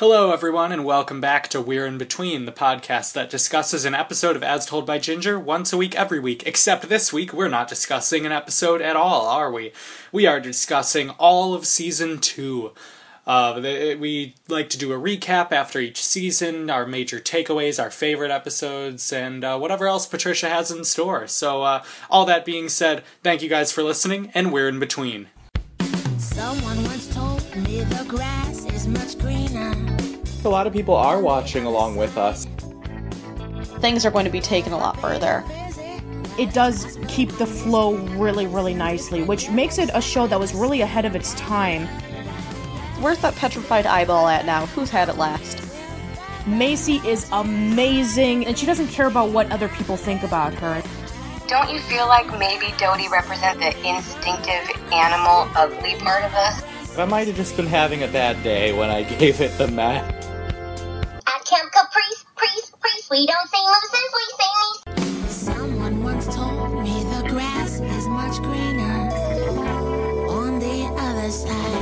Hello, everyone, and welcome back to We're in Between, the podcast that discusses an episode of As Told by Ginger once a week every week. Except this week, we're not discussing an episode at all, are we? We are discussing all of season two. Uh, we like to do a recap after each season, our major takeaways, our favorite episodes, and uh, whatever else Patricia has in store. So, uh, all that being said, thank you guys for listening, and we're in between. Someone once told me the grass is much greener. A lot of people are watching along with us. Things are going to be taken a lot further. It does keep the flow really, really nicely, which makes it a show that was really ahead of its time. Where's that petrified eyeball at now? Who's had it last? Macie is amazing, and she doesn't care about what other people think about her. Don't you feel like maybe Dodie represents the instinctive, animal, ugly part of us? I might have just been having a bad day when I gave it the map. Camp Caprice, priest, priest. We don't sing mooses, we sing these. Someone once told me the grass is much greener on the other side.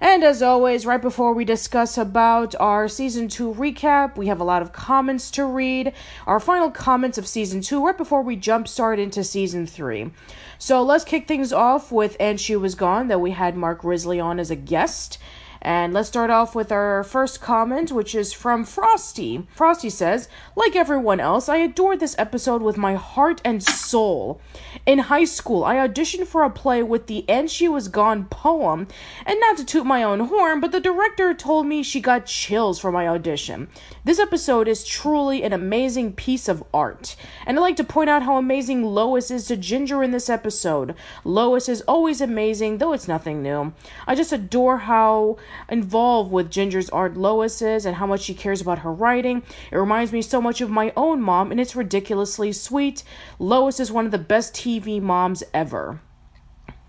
And as always, right before we discuss about our season 2 recap, we have a lot of comments to read. Our final comments of season 2 right before we jumpstart into season 3. So let's kick things off with And She Was Gone, that we had Mark Risley on as a guest. And let's start off with our first comment, which is from Frosty. Frosty says, Like everyone else, I adored this episode with my heart and soul. In high school, I auditioned for a play with the And She Was Gone poem, and not to toot my own horn, but the director told me she got chills for my audition. This episode is truly an amazing piece of art, and I'd like to point out how amazing Lois is to Ginger in this episode. Lois is always amazing, though it's nothing new. I just adore how involved with Ginger's art Lois's and how much she cares about her writing. It reminds me so much of my own mom, and it's ridiculously sweet. Lois is one of the best TV moms ever.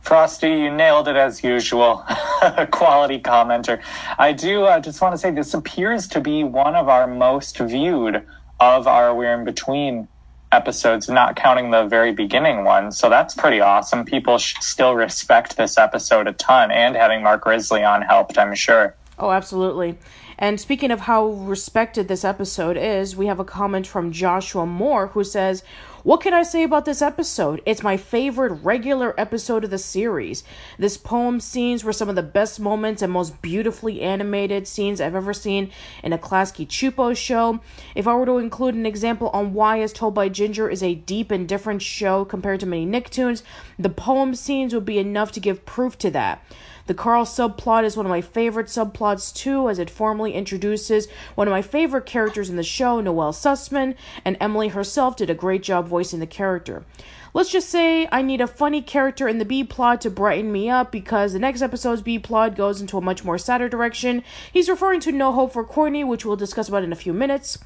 Frosty, you nailed it as usual. Quality commenter. I do uh, just want to say this appears to be one of our most viewed of our We're in Between episodes, not counting the very beginning one. So that's pretty awesome. People still respect this episode a ton, and having Mark Risley on helped, I'm sure. Oh, absolutely. And speaking of how respected this episode is, we have a comment from Joshua Moore who says, what can I say about this episode? It's my favorite regular episode of the series. This poem scenes were some of the best moments and most beautifully animated scenes I've ever seen in a Klasky Csupo show. If I were to include an example on why As Told by Ginger is a deep and different show compared to many Nicktoons, the poem scenes would be enough to give proof to that. The Carl subplot is one of my favorite subplots too, as it formally introduces one of my favorite characters in the show, Noelle Sussman, and Emily herself did a great job voicing the character. Let's just say I need a funny character in the B plot to brighten me up because the next episode's B plot goes into a much more sadder direction. He's referring to No Hope for Courtney, which we'll discuss about in a few minutes.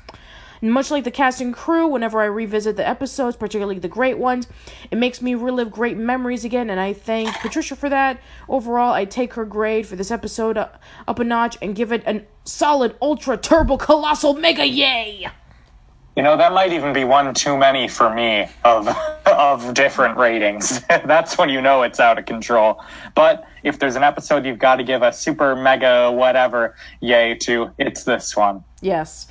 Much like the cast and crew, whenever I revisit the episodes, particularly the great ones, it makes me relive great memories again, and I thank Patricia for that. Overall, I take her grade for this episode uh, up a notch and give it an solid, ultra, turbo, colossal, mega yay! You know, that might even be one too many for me of of different ratings. That's when you know it's out of control. But if there's an episode you've got to give a super mega whatever yay to, it's this one. Yes.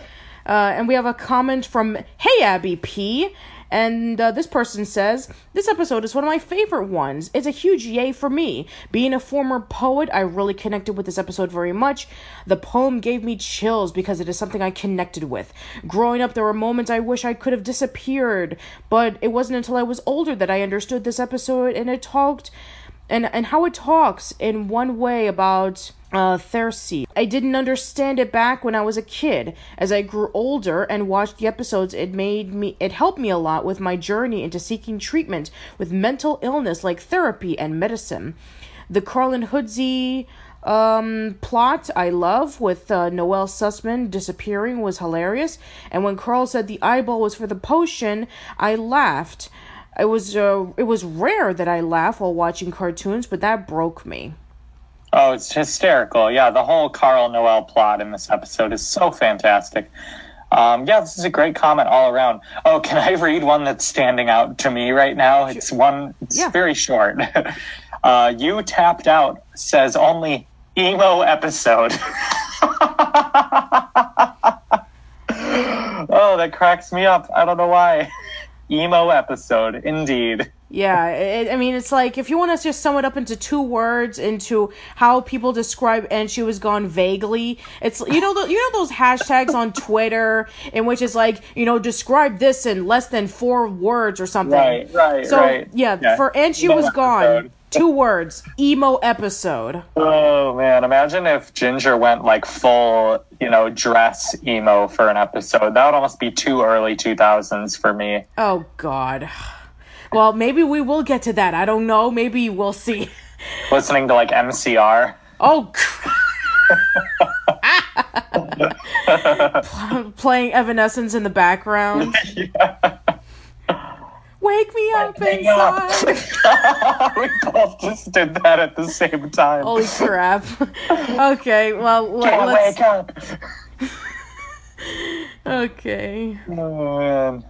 Uh, and we have a comment from Hey Abby P. And uh, this person says, This episode is one of my favorite ones. It's a huge yay for me. Being a former poet, I really connected with this episode very much. The poem gave me chills because it is something I connected with. Growing up, there were moments I wish I could have disappeared, but it wasn't until I was older that I understood this episode and it talked and, and how it talks in one way about uh. I didn't understand it back when I was a kid. As I grew older and watched the episodes, it made me it helped me a lot with my journey into seeking treatment with mental illness like therapy and medicine. The Carl and Hoodsie um, plot I love with uh, Noelle Sussman disappearing was hilarious. And when Carl said the eyeball was for the potion, I laughed. It was uh, it was rare that I laugh while watching cartoons, but that broke me. Oh, it's hysterical. Yeah, the whole Carl Noelle plot in this episode is so fantastic. Um, yeah, this is a great comment all around. Oh, can I read one that's standing out to me right now? It's one, it's yeah. very short. uh, you tapped out says only emo episode. oh, that cracks me up. I don't know why. Emo episode, indeed. Yeah, it, I mean, it's like if you want to just sum it up into two words, into how people describe "and she was gone" vaguely. It's you know the, you know those hashtags on Twitter in which is like you know describe this in less than four words or something. Right, right, So right. yeah, for "and she was gone," episode. Two words, emo episode. Oh man, imagine if Ginger went like full, you know, dress emo for an episode. That would almost be too early 2000s for me. Oh God. Well, maybe we will get to that. I don't know. Maybe we'll see. Listening to like MCR. Oh. Pl- Playing Evanescence in the background. Wake me up Hang up. we both just did that at the same time. Holy crap. okay, well, let, let's. wake up. Okay. Oh man.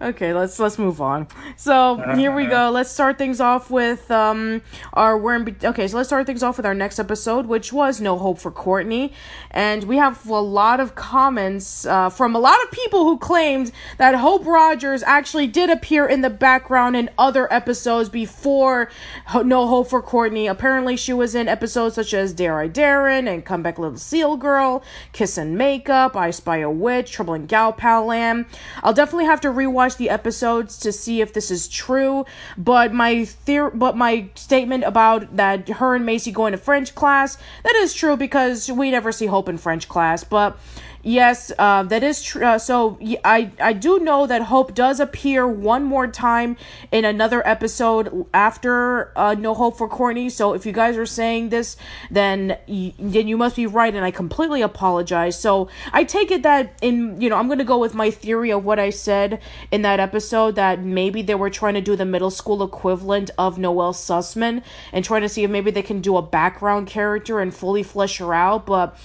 Okay, let's let's move on. So here we go. Let's start things off with um our we're in be- okay. So let's start things off with our next episode, which was No Hope for Courtney, and we have a lot of comments uh, from a lot of people who claimed that Hope Rogers actually did appear in the background in other episodes before Ho- No Hope for Courtney. Apparently, she was in episodes such as Dare I Darren and Come Back Little Seal Girl, Kiss and Makeup, I Spy a Witch, Trouble in Gal Pal Land. I'll definitely have to rewatch the episodes to see if this is true. But my theor- but my statement about that her and Macie going to French class that is true because we never see Hope in French class. But yes, uh, that is true. Uh, so I do know that Hope does appear one more time in another episode after uh, No Hope for Courtney. So if you guys are saying this, then y- then you must be right, and I completely apologize. So I take it that in you know I'm gonna go with my theory of what I said in that episode that maybe they were trying to do the middle school equivalent of Noelle Sussman and trying to see if maybe they can do a background character and fully flesh her out, but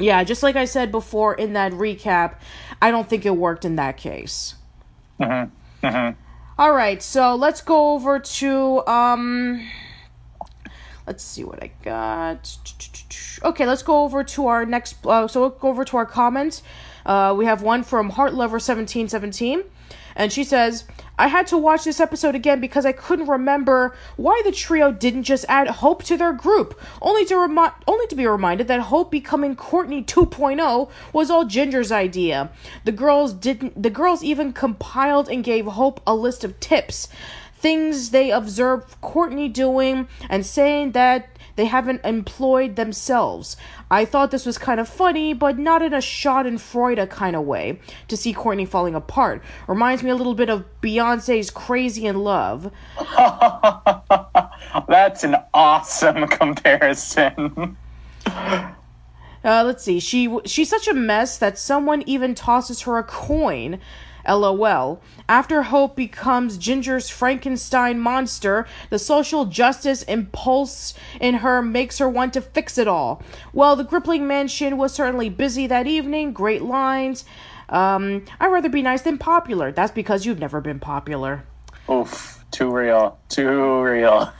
yeah, just like I said before in that recap, I don't think it worked in that case. All right, so let's go over to um let's see what I got. Okay, let's go over to our next uh, so we'll go over to our comments. Uh, we have one from Heart Lover 1717 and she says, I had to watch this episode again because I couldn't remember why the trio didn't just add Hope to their group, only to remi- only to be reminded that Hope becoming Courtney 2.0 was all Ginger's idea. The girls didn't the girls even compiled and gave Hope a list of tips, things they observed Courtney doing and saying that they haven't employed themselves. I thought this was kind of funny, but not in a Schadenfreude kind of way, to see Courtney falling apart. Reminds me a little bit of Beyonce's Crazy in Love. That's an awesome comparison. Uh, let's see. She she's such a mess that someone even tosses her a coin. LOL. After Hope becomes Ginger's Frankenstein monster, the social justice impulse in her makes her want to fix it all. Well, the Gripling Mansion was certainly busy that evening. Great lines. Um, I'd rather be nice than popular. That's because you've never been popular. Oof, too real. Too real.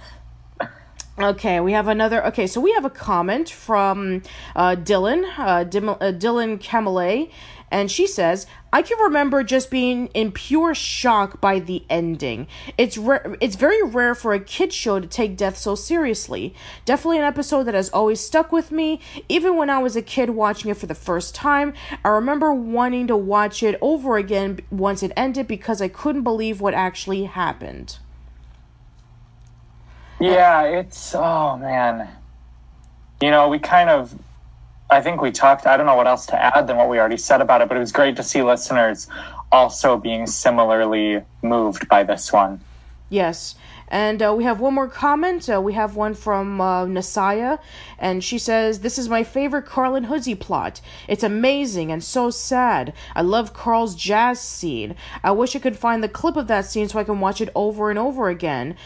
Okay, we have another. Okay, so we have a comment from uh, Dylan, uh, Dim- uh, Dylan Camille, and she says, "I can remember just being in pure shock by the ending. It's rare. It's very rare for a kid show to take death so seriously. Definitely an episode that has always stuck with me. Even when I was a kid watching it for the first time, I remember wanting to watch it over again once it ended because I couldn't believe what actually happened." Yeah, it's oh man. You know, we kind of I think we talked I don't know what else to add than what we already said about it, but it was great to see listeners also being similarly moved by this one. Yes. And uh, we have one more comment. Uh, we have one from uh, Nasaya, and she says, This is my favorite Carl and Hoodsie plot. It's amazing and so sad. I love Carl's jazz scene. I wish I could find the clip of that scene so I can watch it over and over again.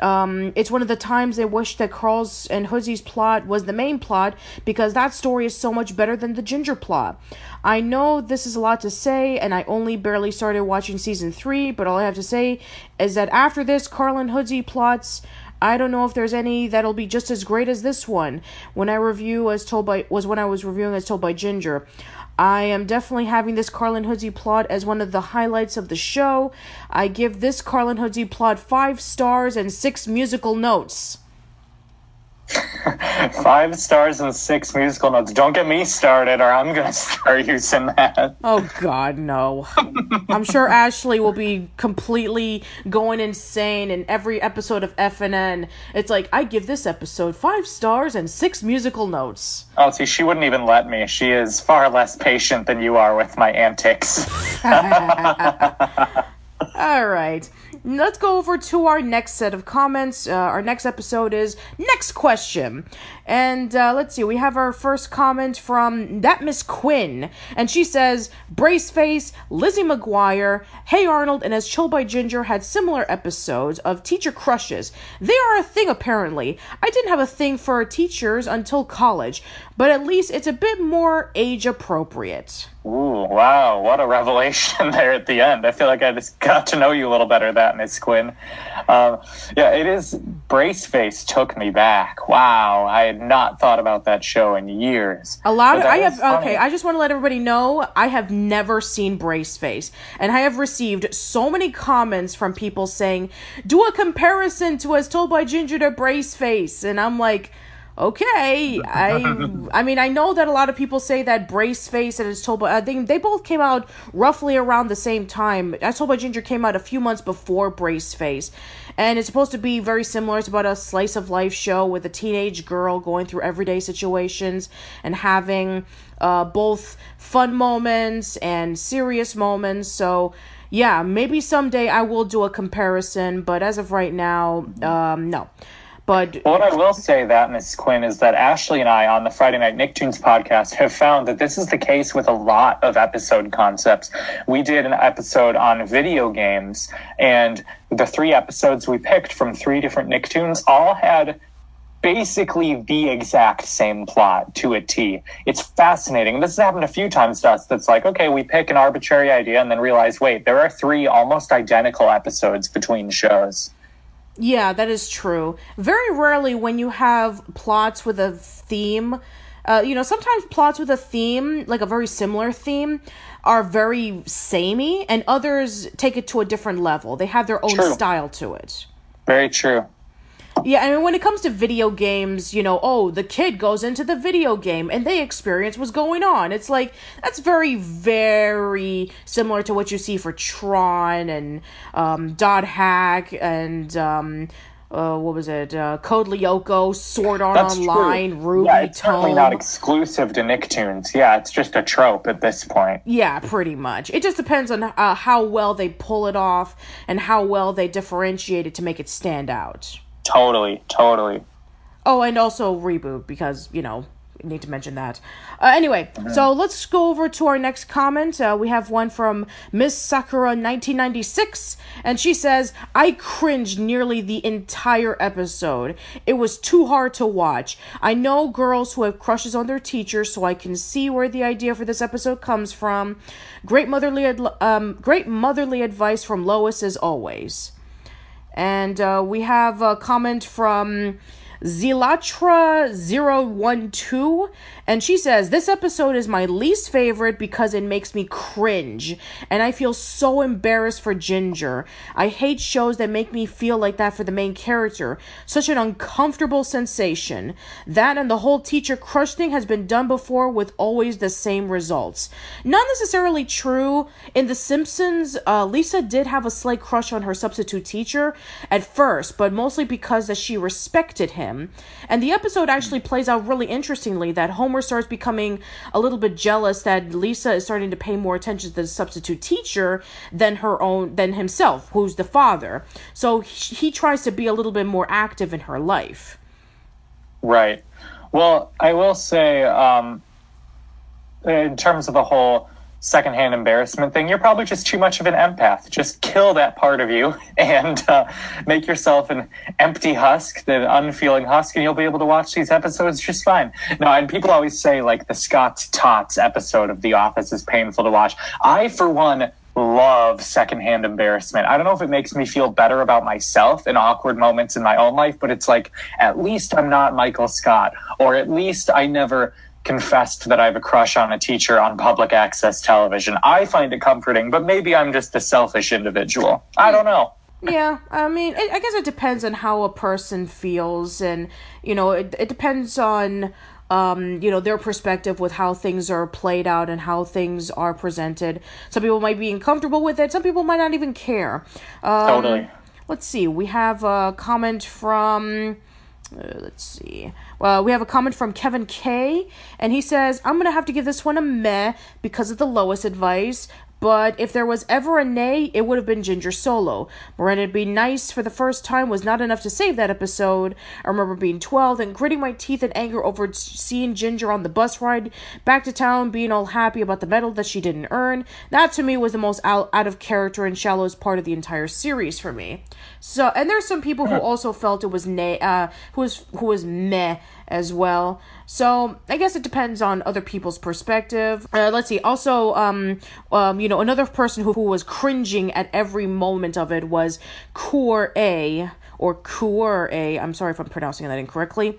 Um, it's one of the times I wish that Carl's and Hoodsie's plot was the main plot because that story is so much better than the Ginger plot. I know this is a lot to say, and I only barely started watching season three, but all I have to say is that after this, Carl and Hoodsie plots I don't know if there's any that'll be just as great as this one. When I review as told by was when I was reviewing as told by Ginger. I am definitely having this Carlin Hoodsie plot as one of the highlights of the show. I give this Carlin Hoodsie plot five stars and six musical notes. Five stars and six musical notes. Don't get me started, or I'm gonna start using that. Oh God, no! I'm sure Ashley will be completely going insane in every episode of FNN. It's like I give this episode five stars and six musical notes. Oh, see, she wouldn't even let me. She is far less patient than you are with my antics. All right. Let's go over to our next set of comments. Uh, our next episode is next question. And uh, let's see, we have our first comment from that Miss Quinn. And she says, Braceface, Lizzie McGuire, Hey Arnold, and As Chill by Ginger had similar episodes of teacher crushes. They are a thing, apparently. I didn't have a thing for teachers until college, but at least it's a bit more age appropriate. Ooh, wow, what a revelation there at the end. I feel like I just got to know you a little better, that Miss Quinn. Um, yeah, it is. Braceface took me back. Wow, I had not thought about that show in years. A lot of I have funny. okay. I just want to let everybody know I have never seen Brace Face. and I have received so many comments from people saying, "Do a comparison to As Told by Ginger to Brace Face. and I'm like. Okay, I I mean I know that a lot of people say that Brace Face and Told by I think they both came out roughly around the same time. As Told by Ginger came out a few months before Brace Face. and it's supposed to be very similar. It's about a slice of life show with a teenage girl going through everyday situations and having uh, both fun moments and serious moments. So, yeah, maybe someday I will do a comparison, but as of right now, um, no. But What I will say that Miss Quinn is that Ashley and I on the Friday Night Nicktoons podcast have found that this is the case with a lot of episode concepts. We did an episode on video games, and the three episodes we picked from three different Nicktoons all had basically the exact same plot to a T. It's fascinating. This has happened a few times to us. That's like, okay, we pick an arbitrary idea and then realize, wait, there are three almost identical episodes between shows. Yeah, that is true. Very rarely when you have plots with a theme, uh, you know, sometimes plots with a theme, like a very similar theme, are very samey, and others take it to a different level. They have their own True. style to it. Very true. Yeah, I mean, when it comes to video games, you know, oh, the kid goes into the video game and they experience what's going on. It's like, that's very, very similar to what you see for Tron and um, Dot Hack and, um, uh, what was it? Uh, Code Lyoko, Sword Art That's Online, true. Ruby, yeah, it's certainly not exclusive to Nicktoons. Yeah, it's just a trope at this point. Yeah, pretty much. It just depends on uh, how well they pull it off and how well they differentiate it to make it stand out. Totally, totally. Oh, and also reboot because you know need to mention that. Uh, anyway, so let's go over to our next comment. Uh, we have one from Miss Sakura 1996, and she says, "I cringed nearly the entire episode. It was too hard to watch. I know girls who have crushes on their teachers, so I can see where the idea for this episode comes from. Great motherly, ad- um, great motherly advice from Lois as always." And uh, we have a comment from Zilatra012, and she says, This episode is my least favorite because it makes me cringe, and I feel so embarrassed for Ginger. I hate shows that make me feel like that for the main character. Such an uncomfortable sensation. That and the whole teacher crush thing has been done before with always the same results. Not necessarily true. In The Simpsons, uh, Lisa did have a slight crush on her substitute teacher at first, but mostly because that she respected him. And the episode actually plays out really interestingly that Homer starts becoming a little bit jealous that Lisa is starting to pay more attention to the substitute teacher than her own than himself, who's the father. So he, he tries to be a little bit more active in her life. Right. Well, I will say, um, in terms of the whole secondhand embarrassment thing, you're probably just too much of an empath. Just kill that part of you and uh, make yourself an empty husk, an unfeeling husk, and you'll be able to watch these episodes just fine. No, and people always say, like, the Scott's Tots episode of The Office is painful to watch. I, for one, love secondhand embarrassment. I don't know if it makes me feel better about myself in awkward moments in my own life, but it's like at least I'm not Michael Scott, or at least I never confessed that I have a crush on a teacher on public access television. I find it comforting, but maybe I'm just a selfish individual. I don't know. Yeah, I mean, it, I guess it depends on how a person feels, and you know, it it depends on um, you know their perspective with how things are played out and how things are presented. Some people might be uncomfortable with it. Some people might not even care. Um, Totally. Let's see. We have a comment from. Uh, let's see. Well, we have a comment from Kevin K, and he says, "I'm gonna have to give this one a meh because of the lowest advice." But if there was ever a nay, it would have been Ginger Solo. Miranda be nice for the first time was not enough to save that episode. I remember being 12 and gritting my teeth in anger over seeing Ginger on the bus ride back to town, being all happy about the medal that she didn't earn. That to me was the most out, out of character and shallowest part of the entire series for me. So, and there's some people who also felt it was nay, uh, who was who was meh as well. So I guess it depends on other people's perspective. Uh, let's see. Also, um, um, you know, another person who, who was cringing at every moment of it was Cour A or Cour A. I'm sorry if I'm pronouncing that incorrectly.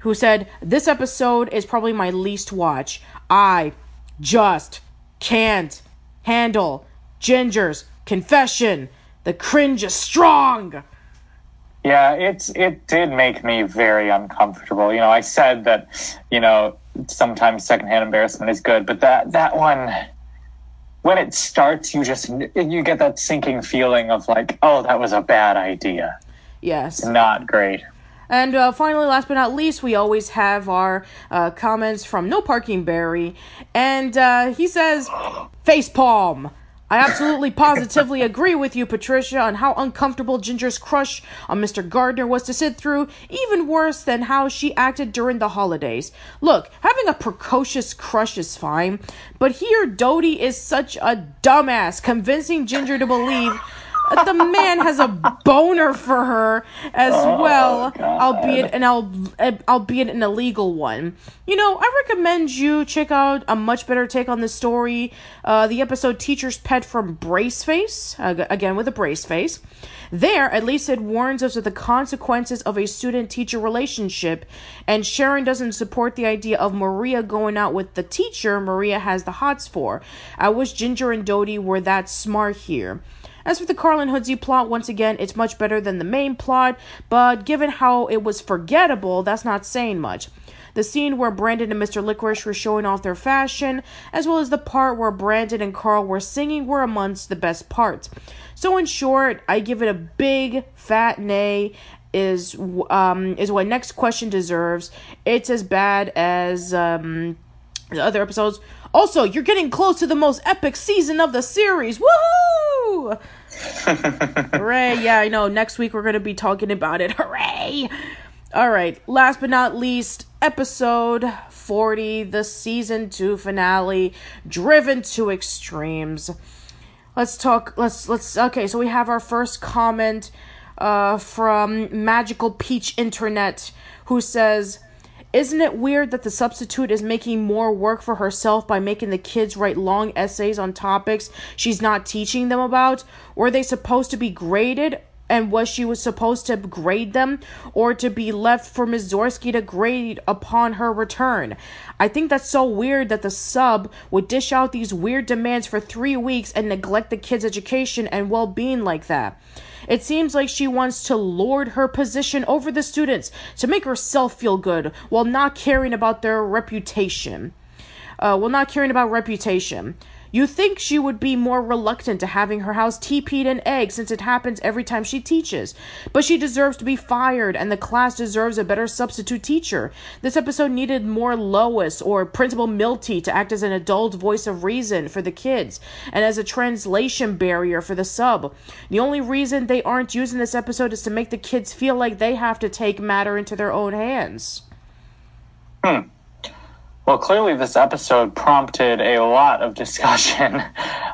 Who said this episode is probably my least watch. I just can't handle Ginger's confession. The cringe is strong. Yeah, it's it did make me very uncomfortable. You know, I said that, you know, sometimes secondhand embarrassment is good, but that that one when it starts, you just you get that sinking feeling of like, oh, that was a bad idea. Yes. Not great. And uh, finally, last but not least, we always have our uh, comments from No Parking Barry. And uh, he says, Facepalm. I absolutely positively agree with you, Patricia, on how uncomfortable Ginger's crush on Mr. Gardner was to sit through, even worse than how she acted during the holidays. Look, having a precocious crush is fine, but here Dodie is such a dumbass, convincing Ginger to believe the man has a boner for her as well, albeit an albeit an illegal one. You know, I recommend you check out a much better take on this story. Uh, the episode "Teacher's Pet" from Braceface, uh, again with a brace face. There, at least it warns us of the consequences of a student-teacher relationship, and Sharon doesn't support the idea of Maria going out with the teacher Maria has the hots for. I wish Ginger and Dodie were that smart here. As for the Carlin Hoodsie plot, once again, it's much better than the main plot, but given how it was forgettable, that's not saying much. The scene where Brandon and Mr. Licorice were showing off their fashion, as well as the part where Brandon and Carl were singing, were amongst the best parts. So, in short, I give it a big fat nay. Is um is what next question deserves. It's as bad as um the other episodes. Also, you're getting close to the most epic season of the series. Woohoo! Hooray! Yeah, I know. Next week we're going to be talking about it. Hooray! All right. Last but not least, episode 40, the season 2 finale, Driven to Extremes. Let's talk let's let's okay, so we have our first comment uh from Magical Peach Internet who says isn't it weird that the substitute is making more work for herself by making the kids write long essays on topics she's not teaching them about? Were they supposed to be graded? And was she was supposed to grade them or to be left for Ms. Zorsky to grade upon her return? I think that's so weird that the sub would dish out these weird demands for three weeks and neglect the kids' education and well being like that. It seems like she wants to lord her position over the students to make herself feel good while not caring about their reputation. Uh, while not caring about reputation. You think she would be more reluctant to having her house TP'd in eggs since it happens every time she teaches. But she deserves to be fired, and the class deserves a better substitute teacher. This episode needed more Lois or Principal Milty to act as an adult voice of reason for the kids and as a translation barrier for the sub. The only reason they aren't using this episode is to make the kids feel like they have to take matter into their own hands. Hmm. Well, clearly, this episode prompted a lot of discussion.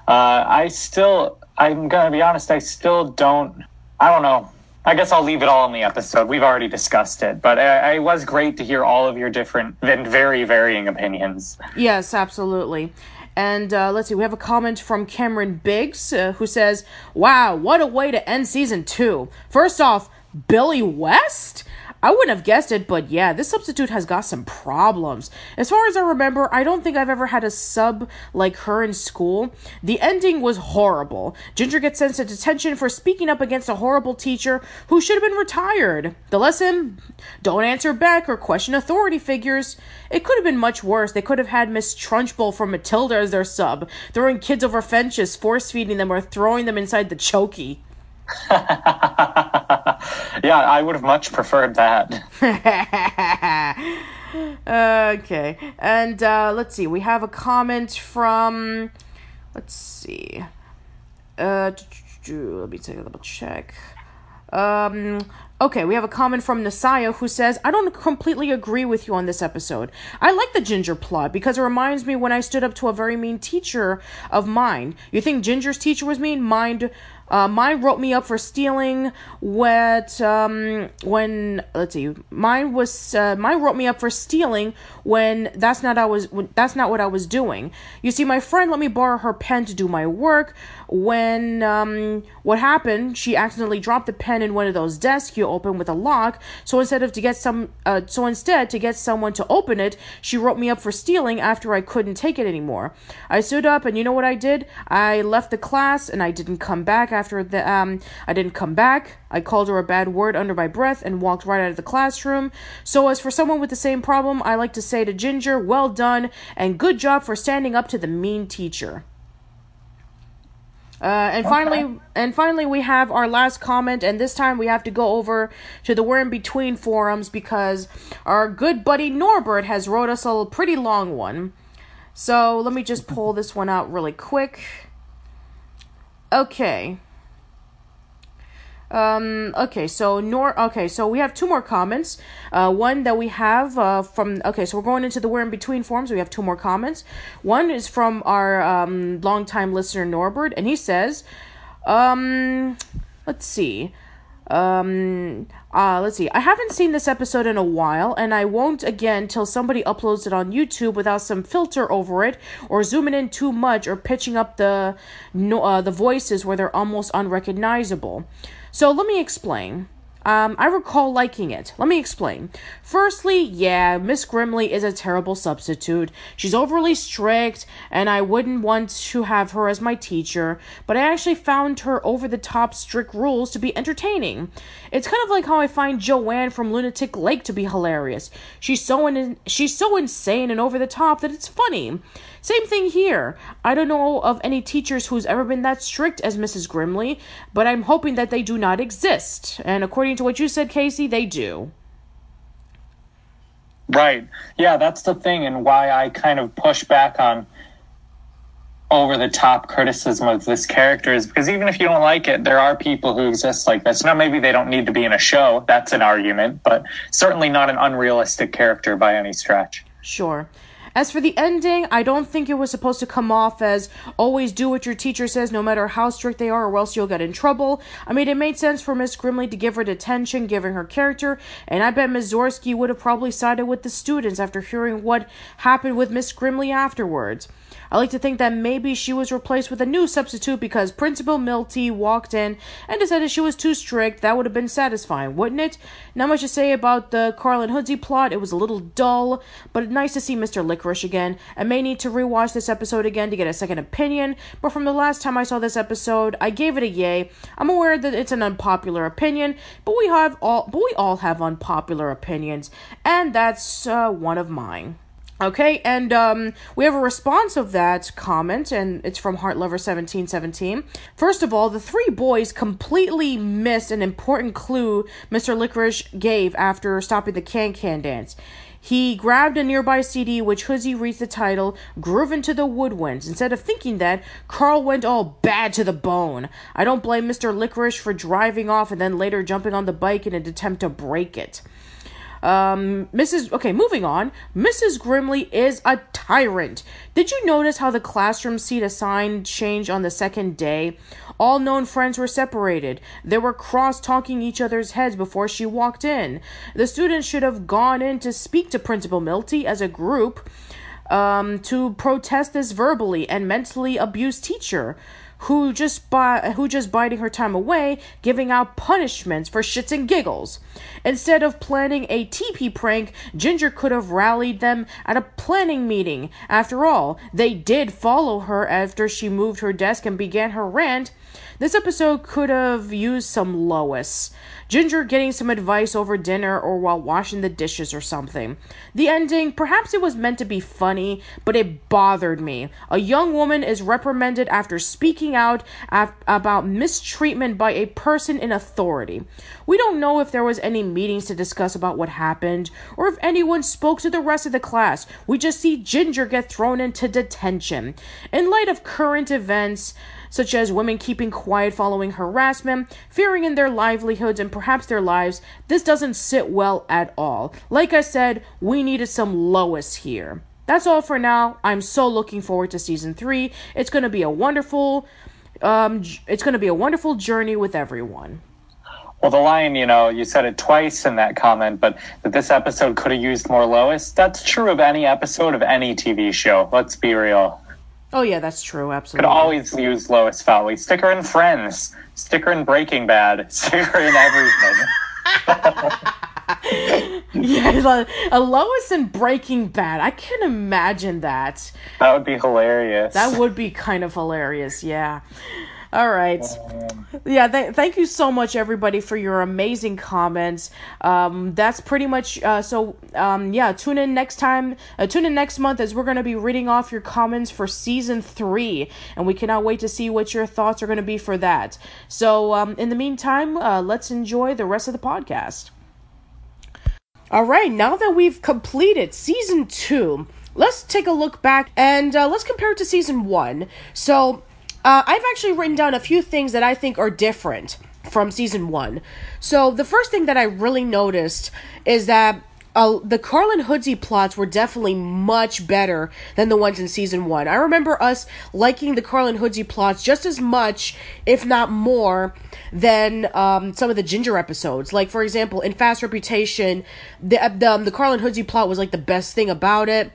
Uh, I still, I'm going to be honest, I still don't, I don't know. I guess I'll leave it all in the episode. We've already discussed it, but uh, it was great to hear all of your different and very varying opinions. Yes, absolutely. And uh, let's see, we have a comment from Cameron Biggs uh, who says, Wow, what a way to end season two. First off, Billy West? I wouldn't have guessed it, but yeah, this substitute has got some problems. As far as I remember, I don't think I've ever had a sub like her in school. The ending was horrible. Ginger gets sent to detention for speaking up against a horrible teacher who should have been retired. The lesson don't answer back or question authority figures. It could have been much worse. They could have had Miss Trunchbull from Matilda as their sub, throwing kids over fences, force feeding them, or throwing them inside the chokey. yeah, I would have much preferred that. okay, and uh, let's see. We have a comment from. Let's see. Uh, let me take a double check. Um, okay, we have a comment from Nasaya who says, I don't completely agree with you on this episode. I like the Ginger plot because it reminds me when I stood up to a very mean teacher of mine. You think Ginger's teacher was mean? Mind uh, mine wrote me up for stealing what um, when let's see mine was uh, mine wrote me up for stealing when that's not I was that's not what I was doing. You see, my friend let me borrow her pen to do my work. When um, what happened? She accidentally dropped the pen in one of those desks you open with a lock. So instead of to get some uh, so instead to get someone to open it, she wrote me up for stealing after I couldn't take it anymore. I stood up and you know what I did? I left the class and I didn't come back after the um I didn't come back. I called her a bad word under my breath and walked right out of the classroom. So as for someone with the same problem, I like to say to Ginger, well done and good job for standing up to the mean teacher. Uh, and finally, okay. and finally, we have our last comment, and this time we have to go over to the We're in Between forums because our good buddy Norbert has wrote us a pretty long one. So let me just pull this one out really quick. Okay. Um, okay, so nor okay, so we have two more comments. Uh, one that we have uh, from okay, so we're going into the we're in between forms. We have two more comments. One is from our um longtime listener Norbert, and he says, um, let's see. Um, uh, let's see. I haven't seen this episode in a while, and I won't again till somebody uploads it on YouTube without some filter over it, or zooming in too much, or pitching up the no, uh, the voices where they're almost unrecognizable. So let me explain. Um, I recall liking it. Let me explain. Firstly, yeah, Miss Grimley is a terrible substitute. She's overly strict, and I wouldn't want to have her as my teacher, but I actually found her over the top strict rules to be entertaining. It's kind of like how I find Joanne from Lunatic Lake to be hilarious. She's so in- she's so insane and over the top that it's funny. Same thing here. I don't know of any teachers who's ever been that strict as Mrs. Grimley, but I'm hoping that they do not exist. And according to what you said, Casey, they do. Right. Yeah, that's the thing, and why I kind of push back on over the top criticism of this character is because even if you don't like it, there are people who exist like this. Now, maybe they don't need to be in a show. That's an argument, but certainly not an unrealistic character by any stretch. Sure. As for the ending, I don't think it was supposed to come off as always do what your teacher says no matter how strict they are or else you'll get in trouble. I mean, it made sense for Miss Grimley to give her detention given her character, and I bet Ms. Zorsky would have probably sided with the students after hearing what happened with Miss Grimley afterwards. I like to think that maybe she was replaced with a new substitute because Principal Milty walked in and decided she was too strict. That would have been satisfying, wouldn't it? Not much to say about the Carlin Hoodsie plot. It was a little dull, but nice to see Mr. Licorice again. I may need to rewatch this episode again to get a second opinion, but from the last time I saw this episode, I gave it a yay. I'm aware that it's an unpopular opinion, but we have all but we all have unpopular opinions, and that's uh, one of mine. Okay, and um, we have a response of that comment, and it's from HeartLover1717. First of all, the three boys completely missed an important clue Mr. Licorice gave after stopping the Can Can dance. He grabbed a nearby CD, which Hoodsie reads the title, Groove into the Woodwinds. Instead of thinking that, Carl went all bad to the bone. I don't blame Mr. Licorice for driving off and then later jumping on the bike in an attempt to break it. Um, Mrs. Okay, moving on. Mrs. Grimley is a tyrant. Did you notice how the classroom seat assigned changed on the second day? All known friends were separated. They were cross talking each other's heads before she walked in. The students should have gone in to speak to Principal Milty as a group. um, to protest this verbally and mentally abused teacher who just bi- who just biding her time away, giving out punishments for shits and giggles. Instead of planning a TP prank, Ginger could have rallied them at a planning meeting. After all, they did follow her after she moved her desk and began her rant. This episode could have used some Lois. Ginger getting some advice over dinner or while washing the dishes or something. The ending, perhaps it was meant to be funny, but it bothered me. A young woman is reprimanded after speaking out af- about mistreatment by a person in authority. We don't know if there was any meetings to discuss about what happened or if anyone spoke to the rest of the class. We just see Ginger get thrown into detention. In light of current events, such as women keeping quiet following harassment, fearing in their livelihoods and perhaps their lives, this doesn't sit well at all. Like I said, we needed some Lois here. That's all for now. I'm so looking forward to season 3. It's going to be a wonderful um it's going to be a wonderful journey with everyone. Well, the line, you know, you said it twice in that comment, but that this episode could have used more Lois. That's true of any episode of any TV show. Let's be real. Oh yeah, that's true. Absolutely. Could always use Lois Foutley. Stick her in Friends. Stick her in Breaking Bad. Stick her in everything. yeah, a, a Lois in Breaking Bad. I can imagine that. That would be hilarious. That would be kind of hilarious, yeah. All right. Yeah, th- thank you so much, everybody, for your amazing comments. Um, that's pretty much uh, so. Um, yeah, tune in next time. Uh, tune in next month as we're going to be reading off your comments for season three, and we cannot wait to see what your thoughts are going to be for that. So, um, in the meantime, uh, let's enjoy the rest of the podcast. All right, now that we've completed season two, let's take a look back and uh, let's compare it to season one. So, uh, I've actually written down a few things that I think are different from season one. So, the first thing that I really noticed is that uh, the Carlin Hoodsie plots were definitely much better than the ones in season one. I remember us liking the Carlin Hoodsie plots just as much, if not more, than um, some of the Ginger episodes. Like, for example, in Fast Reputation, the the, um, the Carlin Hoodsie plot was like the best thing about it.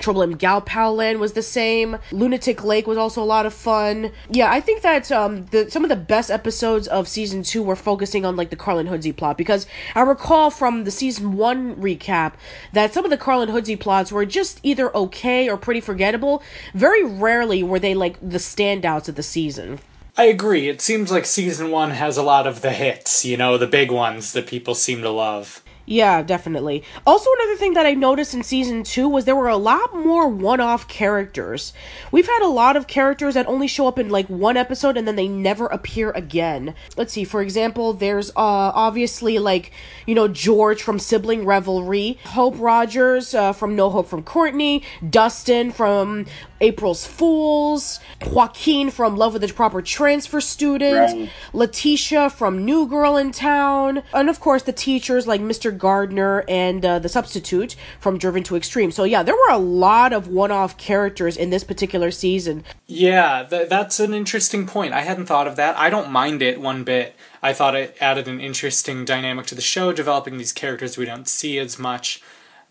Trouble in Galpal Land was the same. Lunatic Lake was also a lot of fun. Yeah, I think that um, the some of the best episodes of season two were focusing on like the Carlin Hoodsie plot because I recall from the season one recap that some of the Carlin Hoodsie plots were just either okay or pretty forgettable. Very rarely were they like the standouts of the season. I agree. It seems like season one has a lot of the hits, you know, the big ones that people seem to love. Yeah, definitely. Also, another thing that I noticed in season two was there were a lot more one off characters. We've had a lot of characters that only show up in like one episode and then they never appear again. Let's see, for example, there's uh obviously like, you know, George from Sibling Revelry, Hope Rogers uh, from No Hope from Courtney, Dustin from April's Fools, Joaquin from Love with the Proper Transfer Student, Right. Letitia from New Girl in Town, and of course the teachers like Mr. Gardner and uh, the substitute from Driven to Extreme. So yeah, there were a lot of one-off characters in this particular season. Yeah, th- that's an interesting point. I hadn't thought of that. I don't mind it one bit. I thought it added an interesting dynamic to the show, developing these characters we don't see as much.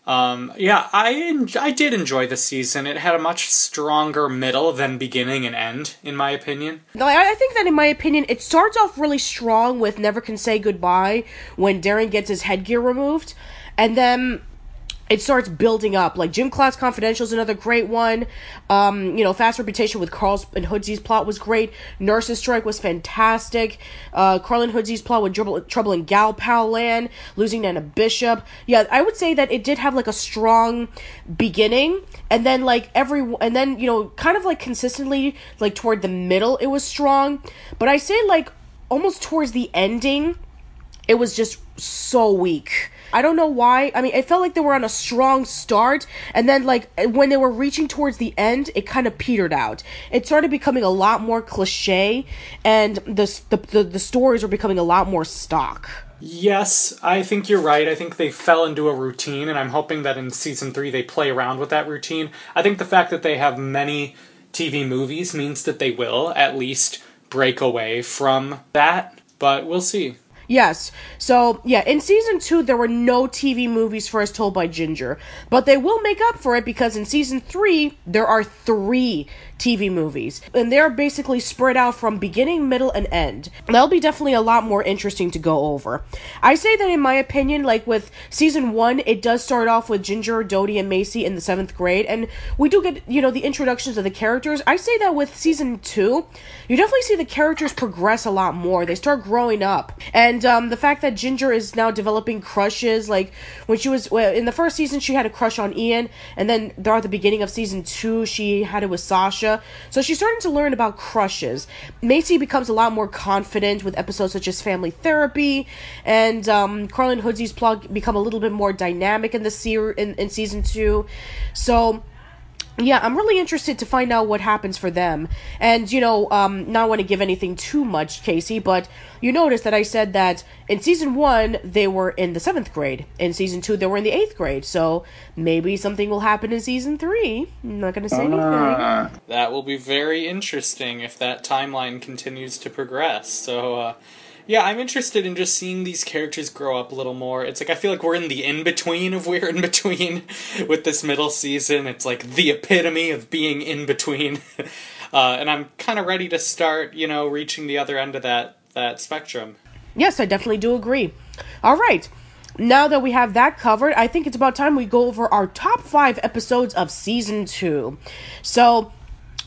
Um, yeah, I en- I did enjoy the season. It had a much stronger middle than beginning and end, in my opinion. No, I I think that in my opinion, it starts off really strong with Never Can Say Goodbye when Darren gets his headgear removed, and then it starts building up. Like Gym Class Confidential is another great one. Um, you know, Fast Reputation with Carl's and Hoodsie's plot was great. Nurses Strike was fantastic. Uh, and Hoodsie's plot with Trouble, Trouble in Gal Pal Land, losing Nana Bishop. Yeah, I would say that it did have like a strong beginning, and then like every, and then you know, kind of like consistently like toward the middle, it was strong. But I say like almost towards the ending, it was just so weak. I don't know why. I mean, it felt like they were on a strong start, and then like when they were reaching towards the end, it kind of petered out. It started becoming a lot more cliche, and the the the, the stories were becoming a lot more stock. Yes, I think you're right. I think they fell into a routine, and I'm hoping that in season three they play around with that routine. I think the fact that they have many TV movies means that they will at least break away from that, but we'll see. Yes. So, yeah, in season two, there were no TV movies for As Told by Ginger. But they will make up for it because in season three, there are three TV movies. And they're basically spread out from beginning, middle, and end. That'll be definitely a lot more interesting to go over. I say that in my opinion, like with season one, it does start off with Ginger, Dodie, and Macie in the seventh grade. And we do get, you know, the introductions of the characters. I say that with season two, you definitely see the characters progress a lot more. They start growing up. And um, the fact that Ginger is now developing crushes, like when she was in the first season, she had a crush on Ian, and then throughout the beginning of season two, she had it with Sasha. So she's starting to learn about crushes. Macie becomes a lot more confident with episodes such as Family Therapy, and um, Carl and Hoodsie's plot become a little bit more dynamic in the ser- in, in season two. So yeah, I'm really interested to find out what happens for them. And, you know, um, not want to give anything too much, Casey, but you notice that I said that in season one, they were in the seventh grade. In season two, they were in the eighth grade. So maybe something will happen in season three. I'm not going to say anything. That will be very interesting if that timeline continues to progress. So, uh, yeah, I'm interested in just seeing these characters grow up a little more. It's like I feel like we're in the in between of We're in Between with this middle season. It's like the epitome of being in between. Uh, and I'm kind of ready to start, you know, reaching the other end of that, that spectrum. Yes, I definitely do agree. All right. Now that we have that covered, I think it's about time we go over our top five episodes of season two. So,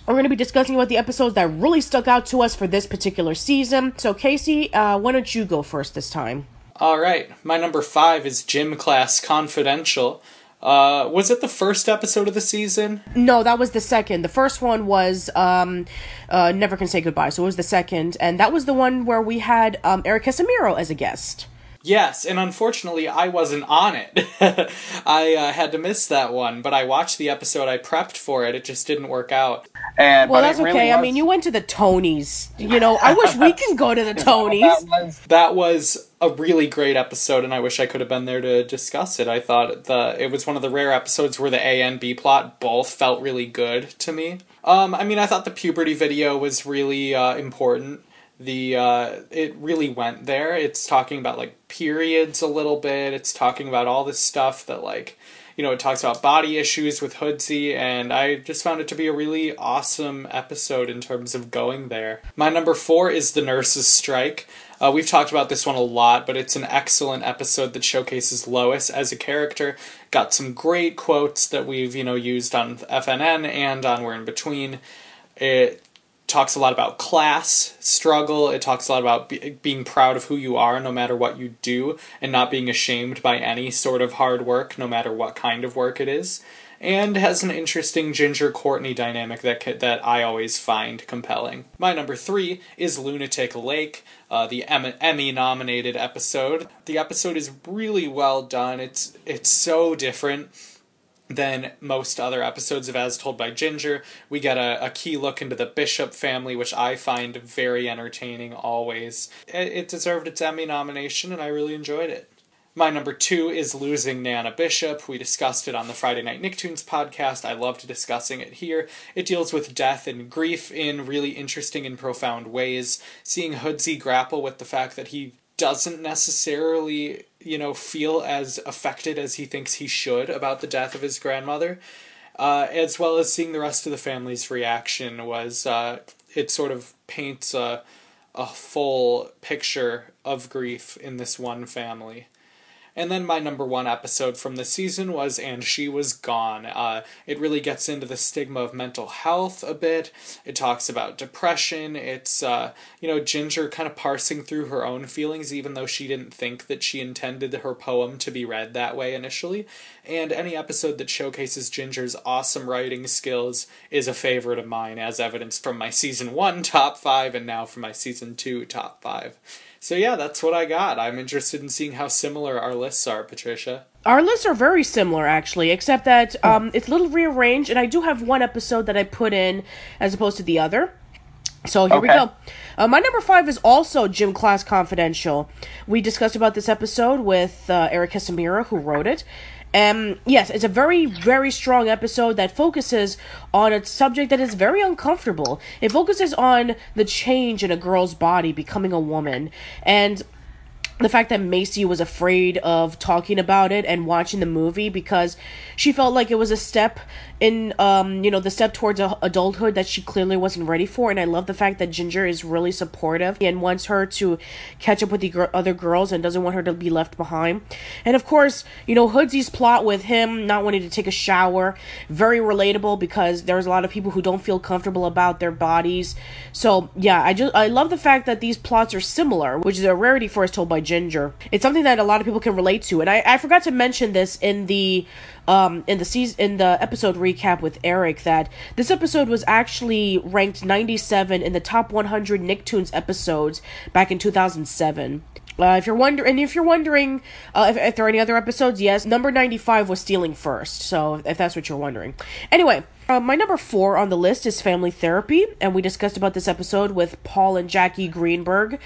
we're going to be discussing about the episodes that really stuck out to us for this particular season. So, Casey, uh, why don't you go first this time? All right, my number five is Gym Class Confidential. Uh, was it the first episode of the season? No, that was the second. The first one was um, uh, Never Can Say Goodbye, so it was the second, and that was the one where we had um, Eric Casimiro as a guest. Yes, and unfortunately, I wasn't on it. I uh, had to miss that one, but I watched the episode. I prepped for it. It just didn't work out. And Well, that's really okay. I mean, you went to the Tonys. You know, I wish we can go to the that Tonys. was That was a really great episode, and I wish I could have been there to discuss it. I thought the it was one of the rare episodes where the A and B plot both felt really good to me. Um, I mean, I thought the puberty video was really uh, important. The uh, it really went there. It's talking about like periods a little bit. It's talking about all this stuff that like you know it talks about body issues with Hoodsie, and I just found it to be a really awesome episode in terms of going there. My number four is the nurses' strike. Uh, we've talked about this one a lot, but it's an excellent episode that showcases Lois as a character. Got some great quotes that we've you know used on FNN and on We're in Between. It talks a lot about class struggle. It talks a lot about be- being proud of who you are no matter what you do and not being ashamed by any sort of hard work, no matter what kind of work it is. And has an interesting Ginger Courtney dynamic that ca- that I always find compelling. My number three is Lunatic Lake, uh, the Emmy nominated episode. The episode is really well done. It's it's so different than most other episodes of As Told by Ginger. We get a, a key look into the Bishop family, which I find very entertaining always. It, it deserved its Emmy nomination, and I really enjoyed it. My number two is Losing Nana Bishop. We discussed it on the Friday Night Nicktoons podcast. I loved discussing it here. It deals with death and grief in really interesting and profound ways. Seeing Hoodsie grapple with the fact that he doesn't necessarily, you know, feel as affected as he thinks he should about the death of his grandmother, uh, as well as seeing the rest of the family's reaction was uh, it sort of paints a a full picture of grief in this one family. And then my number one episode from the season was And She Was Gone. Uh, it really gets into the stigma of mental health a bit. It talks about depression. It's, uh, you know, Ginger kind of parsing through her own feelings, even though she didn't think that she intended her poem to be read that way initially. And any episode that showcases Ginger's awesome writing skills is a favorite of mine, as evidenced from my season one top five and now from my season two top five. So yeah, that's what I got. I'm interested in seeing how similar our lists are, Patricia. Our lists are very similar, actually, except that um, it's a little rearranged, and I do have one episode that I put in as opposed to the other. So here we go. Uh, my number five is also Gym Class Confidential. We discussed about this episode with uh, Eric Casimiro, who wrote it. Um, yes, it's a very, very strong episode that focuses on a subject that is very uncomfortable. It focuses on the change in a girl's body becoming a woman. And the fact that Macie was afraid of talking about it and watching the movie because she felt like it was a step in um you know the step towards adulthood that she clearly wasn't ready for and I love the fact that Ginger is really supportive and wants her to catch up with the gr- other girls and doesn't want her to be left behind. And of course, you know Hoodsie's plot with him not wanting to take a shower, very relatable because there's a lot of people who don't feel comfortable about their bodies. So, yeah, I just I love the fact that these plots are similar, which is a rarity for As Told by Ginger. It's something that a lot of people can relate to. And I, I forgot to mention this in the um, in the season in the episode recap with Eric that this episode was actually ranked 97 in the top 100 Nicktoons episodes back in 2007. Uh, if you're wondering, if you're wondering uh, if, if there are any other episodes, yes, number 95 was stealing first. So if that's what you're wondering, anyway. Uh, my number four on the list is Family Therapy, and we discussed about this episode with Paul and Jackie Greenberg.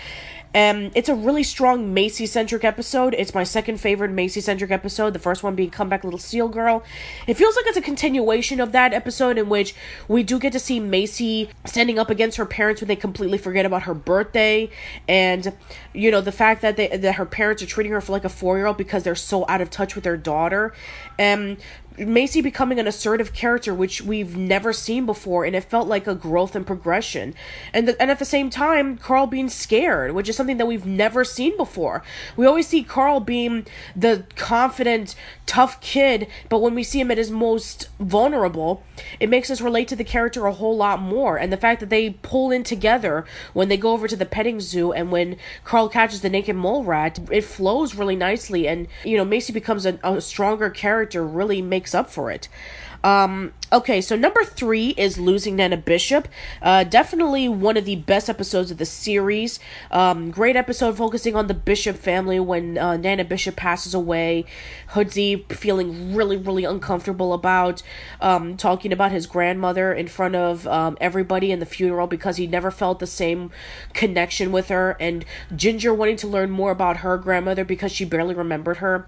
And it's a really strong Macie centric episode. It's my second favorite Macie centric episode, the first one being Comeback Little Seal Girl. It feels like it's a continuation of that episode in which we do get to see Macie standing up against her parents when they completely forget about her birthday. And, you know, the fact that, they, that her parents are treating her for like a four year old because they're so out of touch with their daughter. And Macie becoming an assertive character, which we've never seen before, and it felt like a growth and progression. And the, and at the same time, Carl being scared, which is something that we've never seen before. We always see Carl being the confident, tough kid, but when we see him at his most vulnerable, it makes us relate to the character a whole lot more. And the fact that they pull in together when they go over to the petting zoo and when Carl catches the naked mole rat, it flows really nicely. And, you know, Macie becomes a, a stronger character, really makes up for it. Um, okay, so number three is Losing Nana Bishop. Uh, definitely one of the best episodes of the series. Um, great episode focusing on the Bishop family when uh, Nana Bishop passes away. Hoodsie feeling really, really uncomfortable about um, talking about his grandmother in front of um, everybody in the funeral because he never felt the same connection with her. And Ginger wanting to learn more about her grandmother because she barely remembered her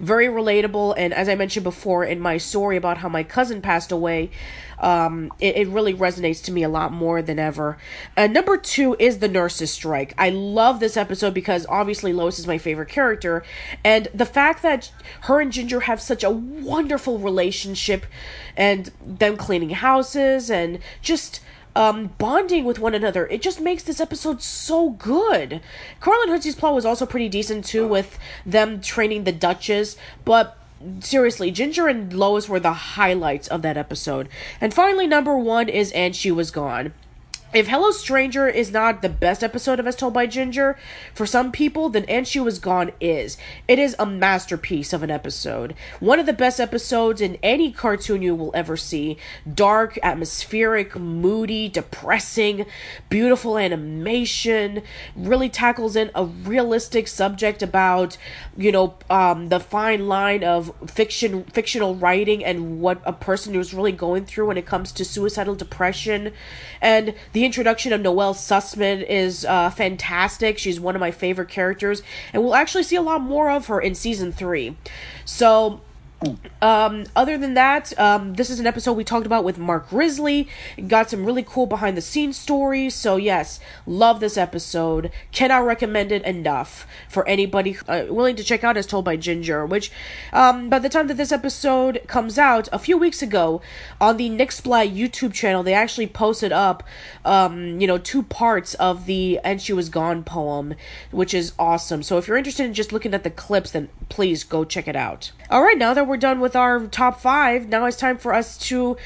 very relatable. And as i mentioned before in my story about how my cousin passed away um, it, it really resonates to me a lot more than ever. Uh, number two is the nurses strike. I love this episode because obviously lois is my favorite character. And the fact that her and ginger have such a wonderful relationship and them cleaning houses and just um, bonding with one another. It just makes this episode so good. Carl and Hoodsie's plot was also pretty decent too, with them training the Duchess, but seriously, Ginger and Lois were the highlights of that episode. And finally, number one is And She Was Gone. If Hello Stranger is not the best episode of As Told by Ginger, for some people, then And She Was Gone is. It is a masterpiece of an episode. One of the best episodes in any cartoon you will ever see. Dark, atmospheric, moody, depressing, beautiful animation. Really tackles in a realistic subject about, you know, um, the fine line of fiction, fictional writing and what a person is really going through when it comes to suicidal depression. And the introduction of Noelle Sussman is uh, fantastic. She's one of my favorite characters, and we'll actually see a lot more of her in season three. So, um, other than that, um, this is an episode we talked about with Mark Risley. Got some really cool behind the scenes stories. So, yes, love this episode. Cannot recommend it enough for anybody uh, willing to check out As Told by Ginger. Which, um, by the time that this episode comes out, a few weeks ago, on the NickSplat YouTube channel, they actually posted up, um, you know, two parts of the And She Was Gone poem, which is awesome. So, if you're interested in just looking at the clips, then please go check it out. All right, now that we're done with our top five, now it's time for us to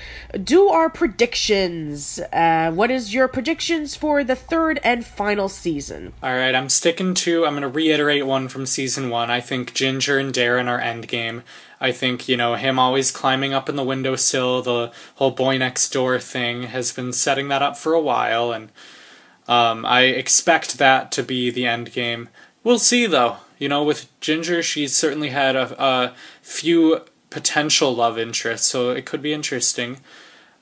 do our predictions. Uh, what is your predictions for the third and final season? All right, I'm sticking to. I'm going to reiterate one from season one. I think Ginger and Darren are endgame. I think you know him always climbing up in the windowsill. The whole boy next door thing has been setting that up for a while, and um, I expect that to be the end game. We'll see though. You know, with Ginger, she's certainly had a, a few potential love interests, so it could be interesting.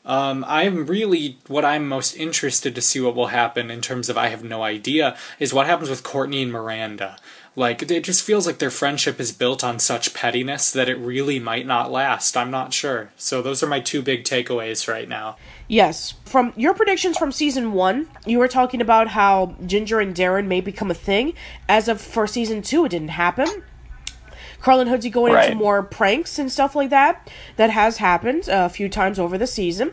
Um, I'm really what I'm most interested to see what will happen in terms of I have no idea is what happens with Courtney and Miranda. Like, it just feels like their friendship is built on such pettiness that it really might not last. I'm not sure. So, those are my two big takeaways right now. Yes. From your predictions from season one, you were talking about how Ginger and Darren may become a thing. As of for season two, it didn't happen. Carl and Hoodsie going Right. into more pranks and stuff like that. That has happened a few times over the season.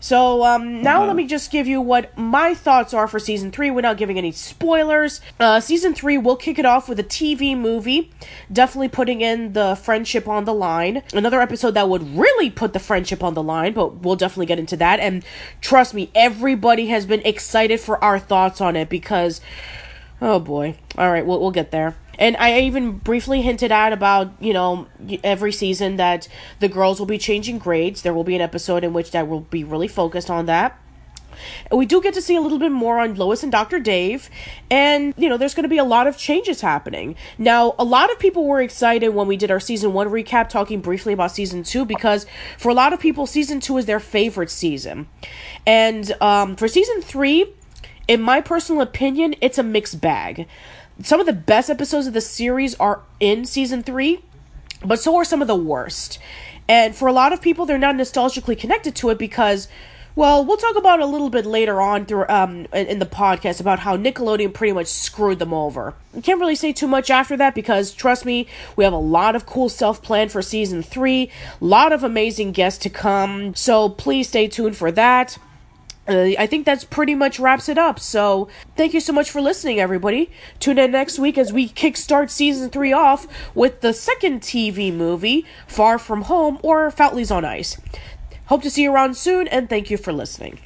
So um, now let me just give you what my thoughts are for season three without giving any spoilers. Uh, season three will kick it off with a TV movie, definitely putting in the friendship on the line. Another episode that would really put the friendship on the line, but we'll definitely get into that. And trust me, everybody has been excited for our thoughts on it because, oh boy. All right, we'll we'll get there. And I even briefly hinted at about, you know, every season that the girls will be changing grades. There will be an episode in which that will be really focused on that. We do get to see a little bit more on Lois and Dr. Dave, and you know, there's going to be a lot of changes happening. Now, a lot of people were excited when we did our season one recap, talking briefly about season two, because for a lot of people, season two is their favorite season. And um, for season three, in my personal opinion, it's a mixed bag. Some of the best episodes of the series are in season three, but so are some of the worst. And for a lot of people, they're not nostalgically connected to it because, well, we'll talk about a little bit later on through um in in the podcast about how Nickelodeon pretty much screwed them over. I can't really say too much after that because trust me, we have a lot of cool stuff planned for season three, a lot of amazing guests to come. So please stay tuned for that. Uh, I think that's pretty much wraps it up. So, thank you so much for listening, everybody. Tune in next week as we kickstart season three off with the second TV movie, Far From Home or Foutley's on Ice. Hope to see you around soon, and thank you for listening.